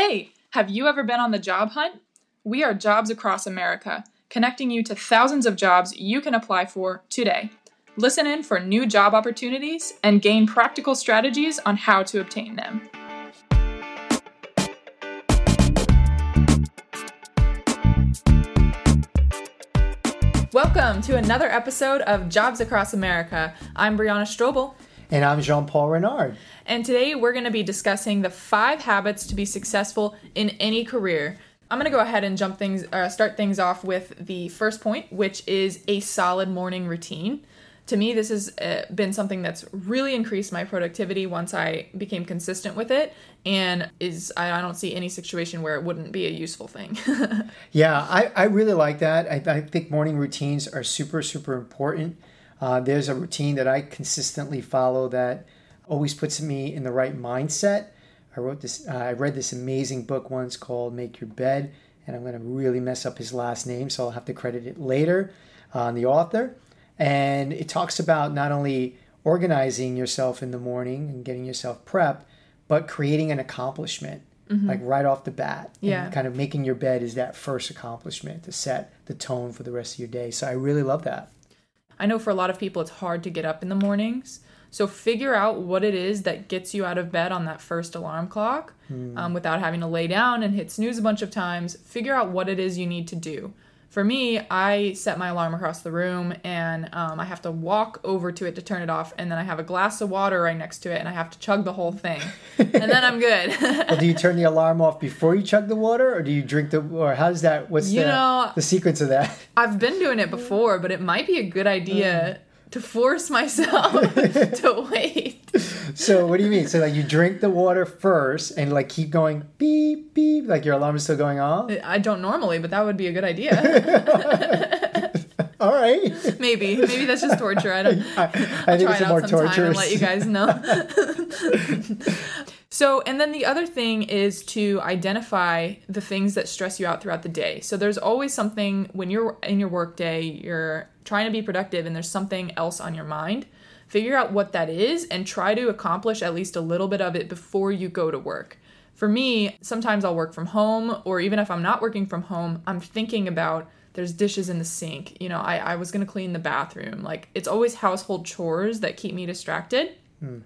Hey, have you ever been on the job hunt? We are Jobs Across America, connecting you to thousands of jobs you can apply for today. Listen in for new job opportunities and gain practical strategies on how to obtain them. Welcome to another episode of Jobs Across America. I'm Brianna Strobel. And I'm Jean Paul Renard. And today we're going to be discussing the five habits to be successful in any career. I'm going to go ahead and jump things, uh, start things off with the first point, which is a solid morning routine. To me, this has uh, been something that's really increased my productivity once I became consistent with it, and is I don't see any situation where it wouldn't be a useful thing. yeah, I, I really like that. I, I think morning routines are super super important. Uh, there's a routine that I consistently follow that always puts me in the right mindset. I wrote this. Uh, I read this amazing book once called "Make Your Bed," and I'm going to really mess up his last name, so I'll have to credit it later on the author. And it talks about not only organizing yourself in the morning and getting yourself prepped, but creating an accomplishment, mm-hmm. like right off the bat. Yeah. kind of making your bed is that first accomplishment to set the tone for the rest of your day. So I really love that. I know for a lot of people it's hard to get up in the mornings. So figure out what it is that gets you out of bed on that first alarm clock mm. um, without having to lay down and hit snooze a bunch of times. Figure out what it is you need to do for me, I set my alarm across the room and um, I have to walk over to it to turn it off. And then I have a glass of water right next to it and I have to chug the whole thing. and then I'm good. well, do you turn the alarm off before you chug the water or do you drink the, or how's that? What's you the, know, the sequence of that? I've been doing it before, but it might be a good idea. Mm to force myself to wait. So what do you mean? So like you drink the water first and like keep going beep beep like your alarm is still going off? I don't normally, but that would be a good idea. All right. Maybe. Maybe that's just torture. I don't I, I think it's more torture and let you guys know. So, and then the other thing is to identify the things that stress you out throughout the day. So, there's always something when you're in your workday, you're trying to be productive, and there's something else on your mind. Figure out what that is and try to accomplish at least a little bit of it before you go to work. For me, sometimes I'll work from home, or even if I'm not working from home, I'm thinking about there's dishes in the sink. You know, I, I was gonna clean the bathroom. Like, it's always household chores that keep me distracted. Mm.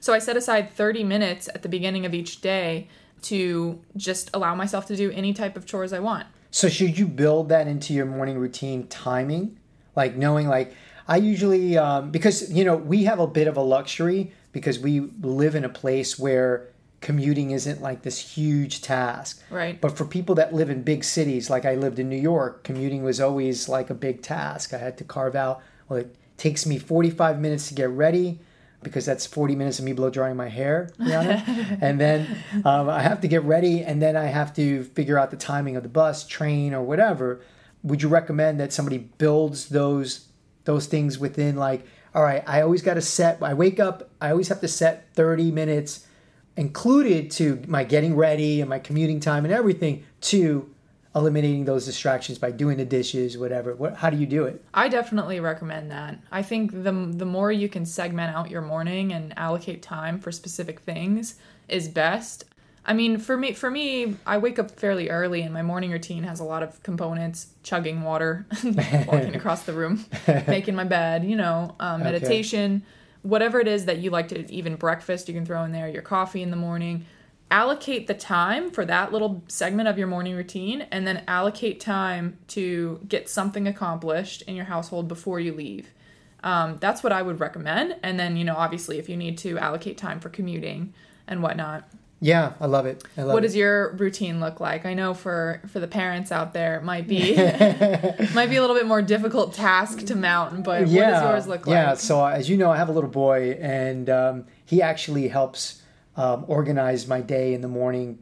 So I set aside 30 minutes at the beginning of each day to just allow myself to do any type of chores I want. So should you build that into your morning routine timing? Like knowing like I usually um, because you know we have a bit of a luxury because we live in a place where commuting isn't like this huge task. Right. But for people that live in big cities, like I lived in New York, commuting was always like a big task. I had to carve out well it takes me 45 minutes to get ready because that's 40 minutes of me blow drying my hair, and then um, I have to get ready, and then I have to figure out the timing of the bus, train, or whatever. Would you recommend that somebody builds those those things within like, all right, I always got to set. I wake up, I always have to set 30 minutes included to my getting ready and my commuting time and everything to eliminating those distractions by doing the dishes, whatever. What, how do you do it? I definitely recommend that. I think the the more you can segment out your morning and allocate time for specific things is best. I mean, for me, for me, I wake up fairly early, and my morning routine has a lot of components: chugging water, walking across the room, making my bed, you know, um, meditation, okay. whatever it is that you like to. Even breakfast, you can throw in there. Your coffee in the morning allocate the time for that little segment of your morning routine and then allocate time to get something accomplished in your household before you leave. Um, that's what I would recommend. And then, you know, obviously, if you need to allocate time for commuting and whatnot. Yeah, I love it. I love what it. does your routine look like? I know for for the parents out there, it might be might be a little bit more difficult task to mount. But yeah, what does yours look like? Yeah, so as you know, I have a little boy, and um, he actually helps um, organize my day in the morning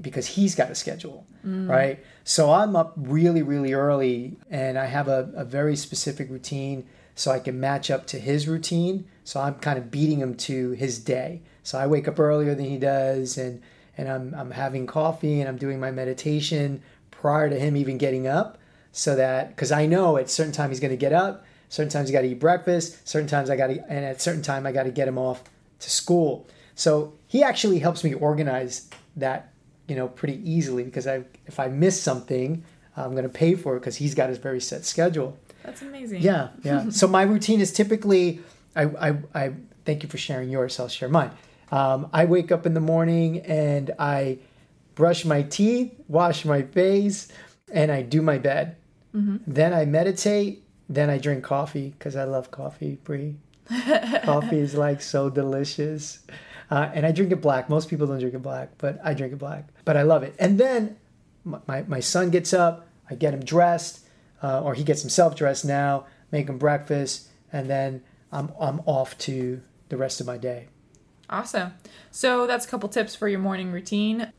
because he's got a schedule, mm. right? So I'm up really, really early and I have a, a, very specific routine so I can match up to his routine. So I'm kind of beating him to his day. So I wake up earlier than he does and, and I'm, I'm having coffee and I'm doing my meditation prior to him even getting up so that, because I know at certain time he's going to get up, certain times I got to eat breakfast, certain times I got to, and at certain time I got to get him off to school. So he actually helps me organize that you know, pretty easily because I if I miss something, I'm going to pay for it because he's got his very set schedule. That's amazing. Yeah, yeah. so my routine is typically, I, I, I thank you for sharing yours. I'll share mine. Um, I wake up in the morning and I brush my teeth, wash my face, and I do my bed. Mm-hmm. Then I meditate. Then I drink coffee because I love coffee, Brie. coffee is like so delicious. Uh, and I drink it black. Most people don't drink it black, but I drink it black. But I love it. And then my, my son gets up, I get him dressed, uh, or he gets himself dressed now, make him breakfast, and then I'm, I'm off to the rest of my day. Awesome. So that's a couple tips for your morning routine.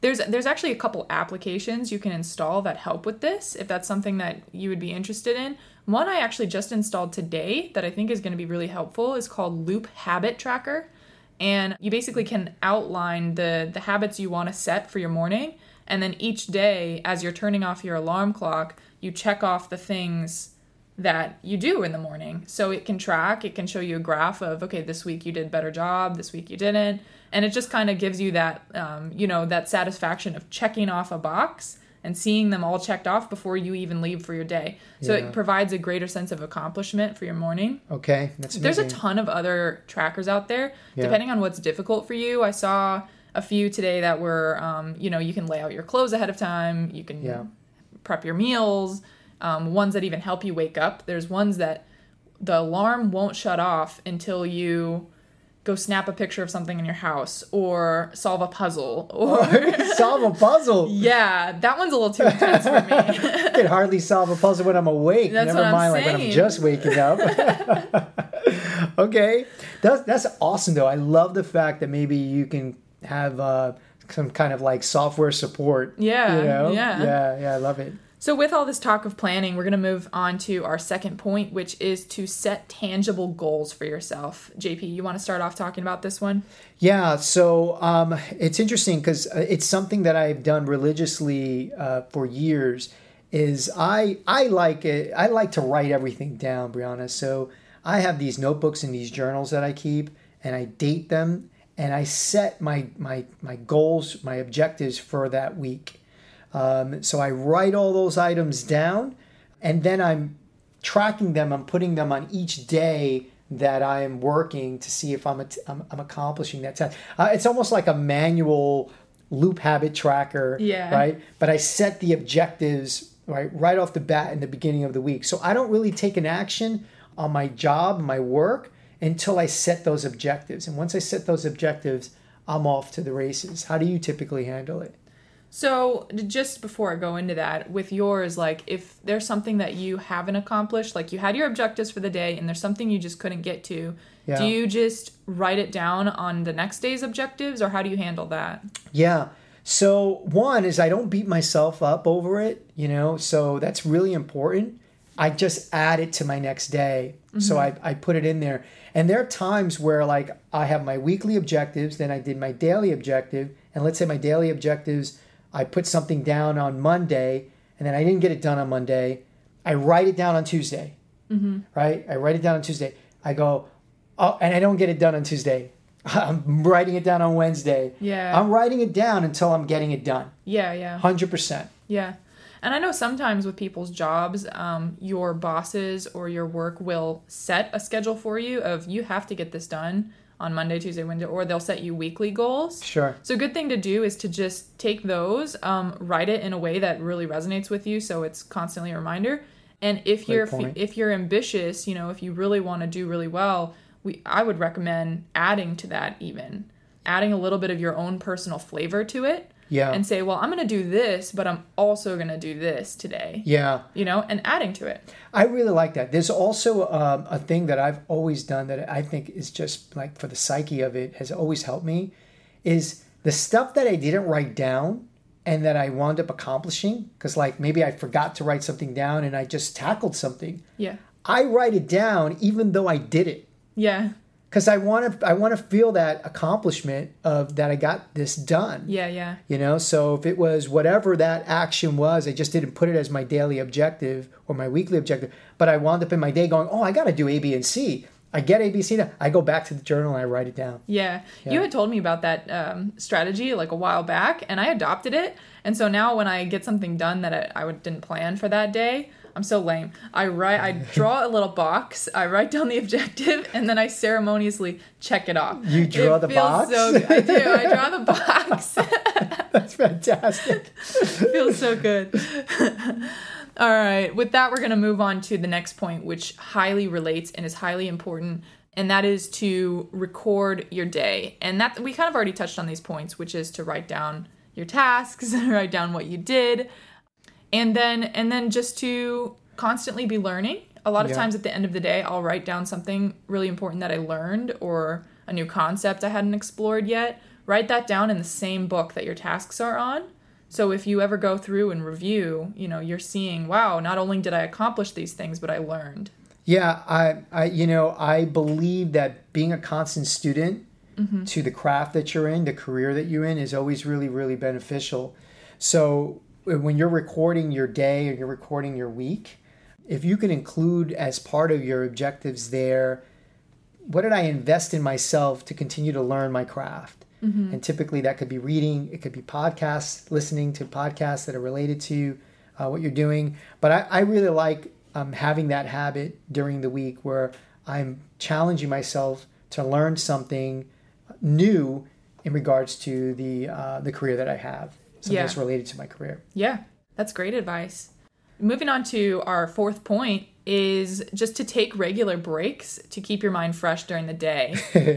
There's there's actually a couple applications you can install that help with this if that's something that you would be interested in. One I actually just installed today that I think is going to be really helpful is called Loop Habit Tracker. And you basically can outline the the habits you want to set for your morning and then each day as you're turning off your alarm clock, you check off the things that you do in the morning. So it can track, it can show you a graph of, okay, this week you did better job, this week you didn't. And it just kind of gives you that, um, you know, that satisfaction of checking off a box and seeing them all checked off before you even leave for your day. So yeah. it provides a greater sense of accomplishment for your morning. Okay, that's There's a ton of other trackers out there, yeah. depending on what's difficult for you. I saw a few today that were, um, you know, you can lay out your clothes ahead of time, you can yeah. prep your meals um, ones that even help you wake up. There's ones that the alarm won't shut off until you go snap a picture of something in your house or solve a puzzle or solve a puzzle. Yeah, that one's a little too intense for me. I can hardly solve a puzzle when I'm awake. That's Never mind like when I'm just waking up. okay. That's that's awesome though. I love the fact that maybe you can have uh, some kind of like software support. Yeah. You know? Yeah. Yeah, yeah, I love it. So, with all this talk of planning, we're going to move on to our second point, which is to set tangible goals for yourself. JP, you want to start off talking about this one? Yeah, so um, it's interesting because uh, it's something that I've done religiously uh, for years. Is I I like it. I like to write everything down, Brianna. So I have these notebooks and these journals that I keep, and I date them, and I set my my my goals, my objectives for that week um, so I write all those items down and then I'm tracking them. I'm putting them on each day that I am working to see if I'm, I'm, I'm accomplishing that task. Uh, it's almost like a manual loop habit tracker, yeah. right? But I set the objectives right right off the bat in the beginning of the week. So I don't really take an action on my job, my work until I set those objectives. And once I set those objectives, I'm off to the races. How do you typically handle it? So, just before I go into that, with yours, like if there's something that you haven't accomplished, like you had your objectives for the day and there's something you just couldn't get to, yeah. do you just write it down on the next day's objectives or how do you handle that? Yeah. So, one is I don't beat myself up over it, you know, so that's really important. I just add it to my next day. Mm-hmm. So I, I put it in there. And there are times where, like, I have my weekly objectives, then I did my daily objective. And let's say my daily objectives I put something down on Monday and then I didn't get it done on Monday. I write it down on Tuesday, mm-hmm. right? I write it down on Tuesday. I go, oh, and I don't get it done on Tuesday. I'm writing it down on Wednesday. Yeah. I'm writing it down until I'm getting it done. Yeah, yeah. 100%. Yeah. And I know sometimes with people's jobs, um, your bosses or your work will set a schedule for you of you have to get this done on Monday, Tuesday, Wednesday, or they'll set you weekly goals. Sure. So, a good thing to do is to just take those, um, write it in a way that really resonates with you, so it's constantly a reminder. And if Great you're point. if you're ambitious, you know, if you really want to do really well, we I would recommend adding to that even adding a little bit of your own personal flavor to it yeah. and say well i'm going to do this but i'm also going to do this today. Yeah. You know and adding to it. I really like that. There's also um, a thing that i've always done that i think is just like for the psyche of it has always helped me is the stuff that i didn't write down and that i wound up accomplishing because like maybe i forgot to write something down and i just tackled something. Yeah. I write it down even though i did it. Yeah because I want to I want to feel that accomplishment of that I got this done. Yeah, yeah. You know, so if it was whatever that action was, I just didn't put it as my daily objective or my weekly objective, but I wound up in my day going, "Oh, I got to do A, B, and C." I get ABC, and I go back to the journal and I write it down. Yeah. Yeah. You had told me about that um, strategy like a while back, and I adopted it. And so now when I get something done that I, I didn't plan for that day, I'm so lame. I write, I draw a little box, I write down the objective, and then I ceremoniously check it off. You draw It the box? So good. I do. I draw the box. That's fantastic. feels so good. All right. With that, we're going to move on to the next point, which highly relates and is highly important, and that is to record your day. And that we kind of already touched on these points, which is to write down your tasks, write down what you did, and then and then just to constantly be learning. A lot of Yeah. times at the end of the day, I'll write down something really important that I learned or a new concept I hadn't explored yet. Write that down in the same book that your tasks are on. So if you ever go through and review, you know, you're seeing, wow, not only did I accomplish these things, but I learned. Yeah, I, I, you know, I believe that being a constant student mm-hmm. to the craft that you're in, the career that you're in, is always really, really beneficial. So when you're recording your day or you're recording your week, if you can include as part of your objectives there, what did I invest in myself to continue to learn my craft? And typically that could be reading, it could be podcasts, listening to podcasts that are related to uh, what you're doing. But I, I really like um, having that habit during the week where I'm challenging myself to learn something new in regards to the uh, the career that I have, something Yeah. that's related to my career. Yeah, that's great advice. Moving on to our fourth point is just to take regular breaks to keep your mind fresh during the day.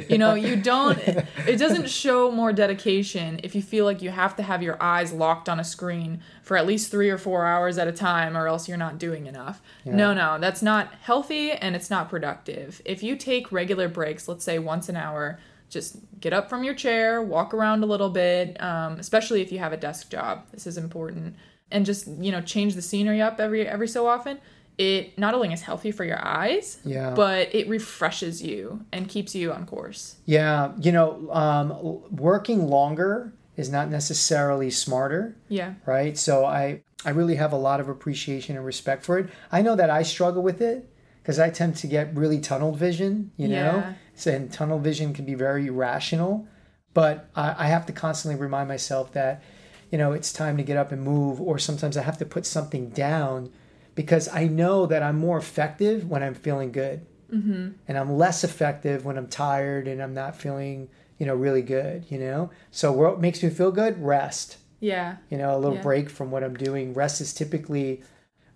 you know, you don't, it doesn't show more dedication if you feel like you have to have your eyes locked on a screen for at least three or four hours at a time or else you're not doing enough. No, no, that's not healthy and it's not productive. If you take regular breaks, let's say once an hour, just get up from your chair, walk around a little bit, um, especially if you have a desk job. This is important, and just you know change the scenery up every every so often. It not only is healthy for your eyes, Yeah. but it refreshes you and keeps you on course. Yeah, you know, um, working longer is not necessarily smarter. Yeah, right? So I I really have a lot of appreciation and respect for it. I know that I struggle with it because I tend to get really tunnel vision, you know, Yeah. so, and tunnel vision can be very rational, But I, I have to constantly remind myself that you know it's time to get up and move, or sometimes I have to put something down because I know that I'm more effective when I'm feeling good, mm-hmm. and I'm less effective when I'm tired and I'm not feeling you know really good. You know, so what makes me feel good? Rest yeah, you know, a little Yeah. break from what I'm doing. Rest is typically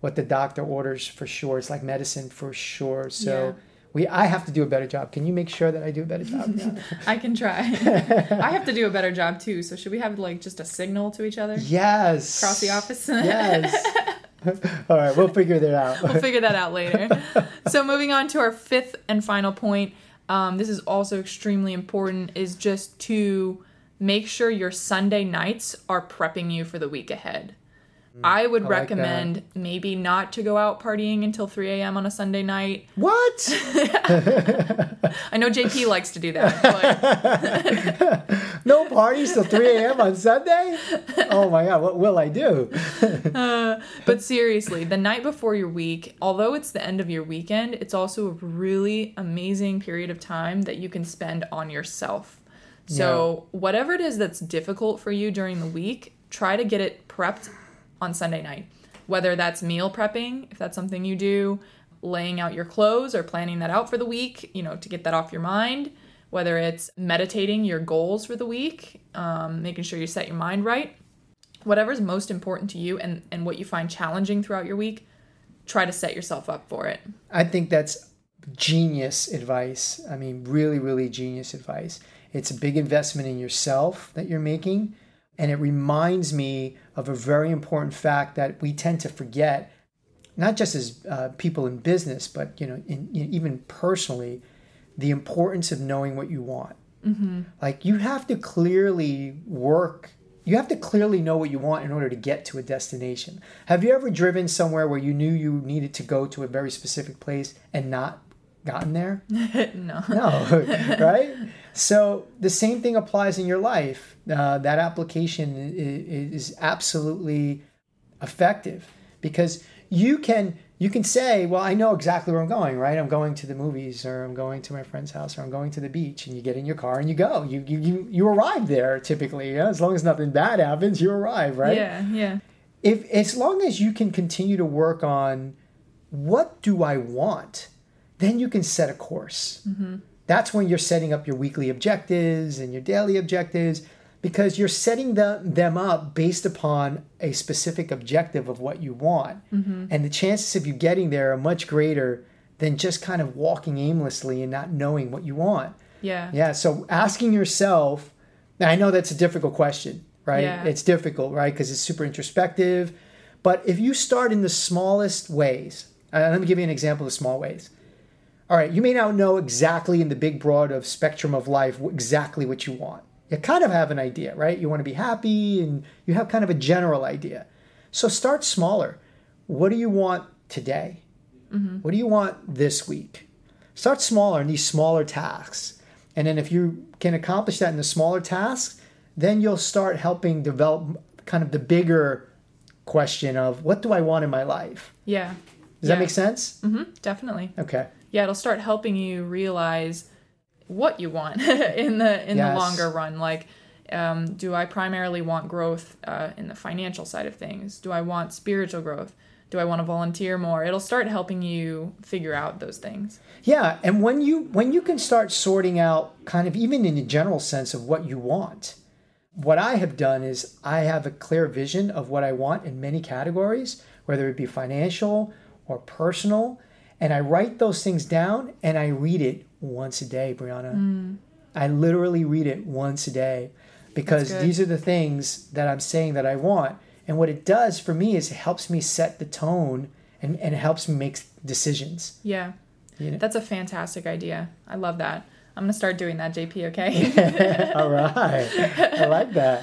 what the doctor orders for sure. It's like medicine for sure. So Yeah. we, I have to do a better job. Can you make sure that I do a better job? I can try. I have to do a better job too. So should we have like just a signal to each other yes. across the office? yes. All right, we'll figure that out. we'll figure that out later. so moving on to our fifth and final point, um, this is also extremely important, is just to make sure your Sunday nights are prepping you for the week ahead. I would Mm, I like recommend maybe not to go out partying until 3 a.m. on a Sunday night. what? I know JP likes to do that, No parties till 3 a.m. on Sunday? Oh my God, what will I do? but seriously, the night before your week, although it's the end of your weekend, it's also a really amazing period of time that you can spend on yourself. So, whatever it is that's difficult for you during the week, try to get it prepped on Sunday night. Whether that's meal prepping, if that's something you do, laying out your clothes or planning that out for the week, you know, to get that off your mind. Whether it's meditating your goals for the week, um, making sure you set your mind right whatever's most important to you and, and what you find challenging throughout your week, try to set yourself up for it. I think that's genius advice. I mean, really, really genius advice. It's a big investment in yourself that you're making. And it reminds me of a very important fact that we tend to forget, not just as uh, people in business, but you know, in, in, even personally, the importance of knowing what you want. Like you have to clearly work. You have to clearly know what you want in order to get to a destination. Have you ever driven somewhere where you knew you needed to go to a very specific place and not gotten there? no. No, right? So the same thing applies in your life. Uh, that application i- i- is absolutely effective because you can you can say, well, I know exactly where I'm going, right? I'm going to the movies or I'm going to my friend's house or I'm going to the beach and you get in your car and you go. You you you, you arrive there typically, yeah? as long as nothing bad happens, you arrive, right? Yeah, yeah. If as long as you can continue to work on what do I want, then you can set a course. That's when you're setting up your weekly objectives and your daily objectives because you're setting the, them up based upon a specific objective of what you want. And the chances of you getting there are much greater than just kind of walking aimlessly and not knowing what you want. Yeah. Yeah, so asking yourself, I know that's a difficult question, right? Yeah. It's difficult, right? Because it's super introspective. But if you start in the smallest ways, uh, let me give you an example of small ways. All right, you may not know exactly in the big broad of spectrum of life exactly what you want. You kind of have an idea, right? You want to be happy and you have kind of a general idea. So start smaller. What do you want today? What do you want this week? Start smaller in these smaller tasks. And then if you can accomplish that in the smaller tasks, then you'll start helping develop kind of the bigger question of what do I want in my life? Yeah. Does that make sense? Mm-hmm, definitely. Okay. Yeah, it'll start helping you realize what you want in the in Yes. the longer run. Like, um, do I primarily want growth uh, in the financial side of things? Do I want spiritual growth? Do I want to volunteer more? It'll start helping you figure out those things. Yeah, and when you when you can start sorting out kind of even in a general sense of what you want. What I have done is I have a clear vision of what I want in many categories, whether it be financial or personal, and I write those things down and I read it once a day, Brianna. Mm. I literally read it once a day because these are the things that I'm saying that I want. And what it does for me is it helps me set the tone and, and it helps me make decisions. Yeah, You know? that's a fantastic idea. I love that. I'm gonna start doing that, JP. Okay. All right. I like that.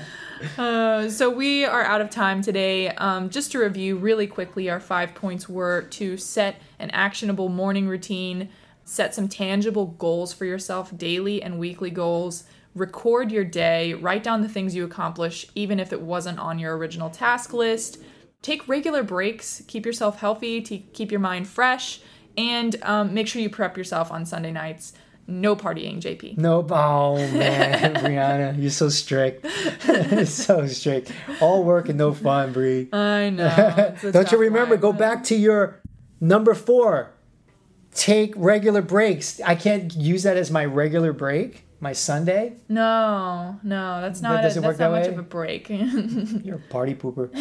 Uh, so we are out of time today. Um, just to review really quickly, our five points were to set an actionable morning routine, set some tangible goals for yourself, daily and weekly goals, record your day, write down the things you accomplish, even if it wasn't on your original task list. Take regular breaks, keep yourself healthy, to keep your mind fresh, and um, make sure you prep yourself on Sunday nights. No partying, JP. No, oh man, Brianna, you're so strict. so strict. All work and no fun, Bri. I know. Don't you remember? Go back to your number four. Take regular breaks. I can't use that as my regular break, my Sunday. No, no, that's not. a, doesn't that's work not that much way? of a break. You're a party pooper.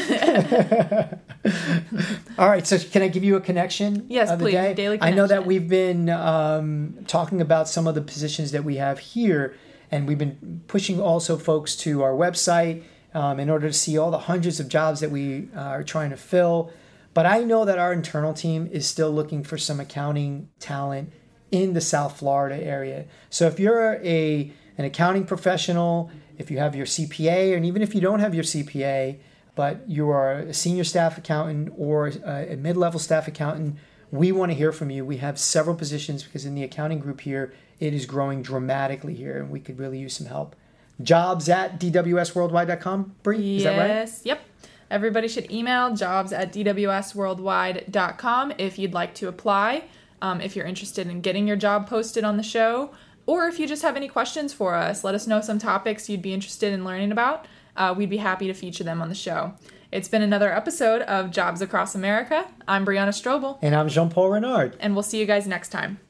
All right, so can I give you a connection? Yes, of the please. day? Daily I know that we've been um, talking about some of the positions that we have here, and we've been pushing also folks to our website um, in order to see all the hundreds of jobs that we uh, are trying to fill. But I know that our internal team is still looking for some accounting talent in the South Florida area. So if you're a an accounting professional, if you have your CPA, and even if you don't have your CPA, but you are a senior staff accountant or a, a mid-level staff accountant, we want to hear from you. We have several positions because in the accounting group here, it is growing dramatically here, and we could really use some help. Jobs at dwsworldwide.com. Bree, is that right? yes. Yep. Everybody should email jobs at dwsworldwide.com if you'd like to apply, um, if you're interested in getting your job posted on the show, or if you just have any questions for us. Let us know some topics you'd be interested in learning about. Uh, we'd be happy to feature them on the show. It's been another episode of Jobs Across America. I'm Brianna Strobel, And I'm Jean Paul Renard. and we'll see you guys next time.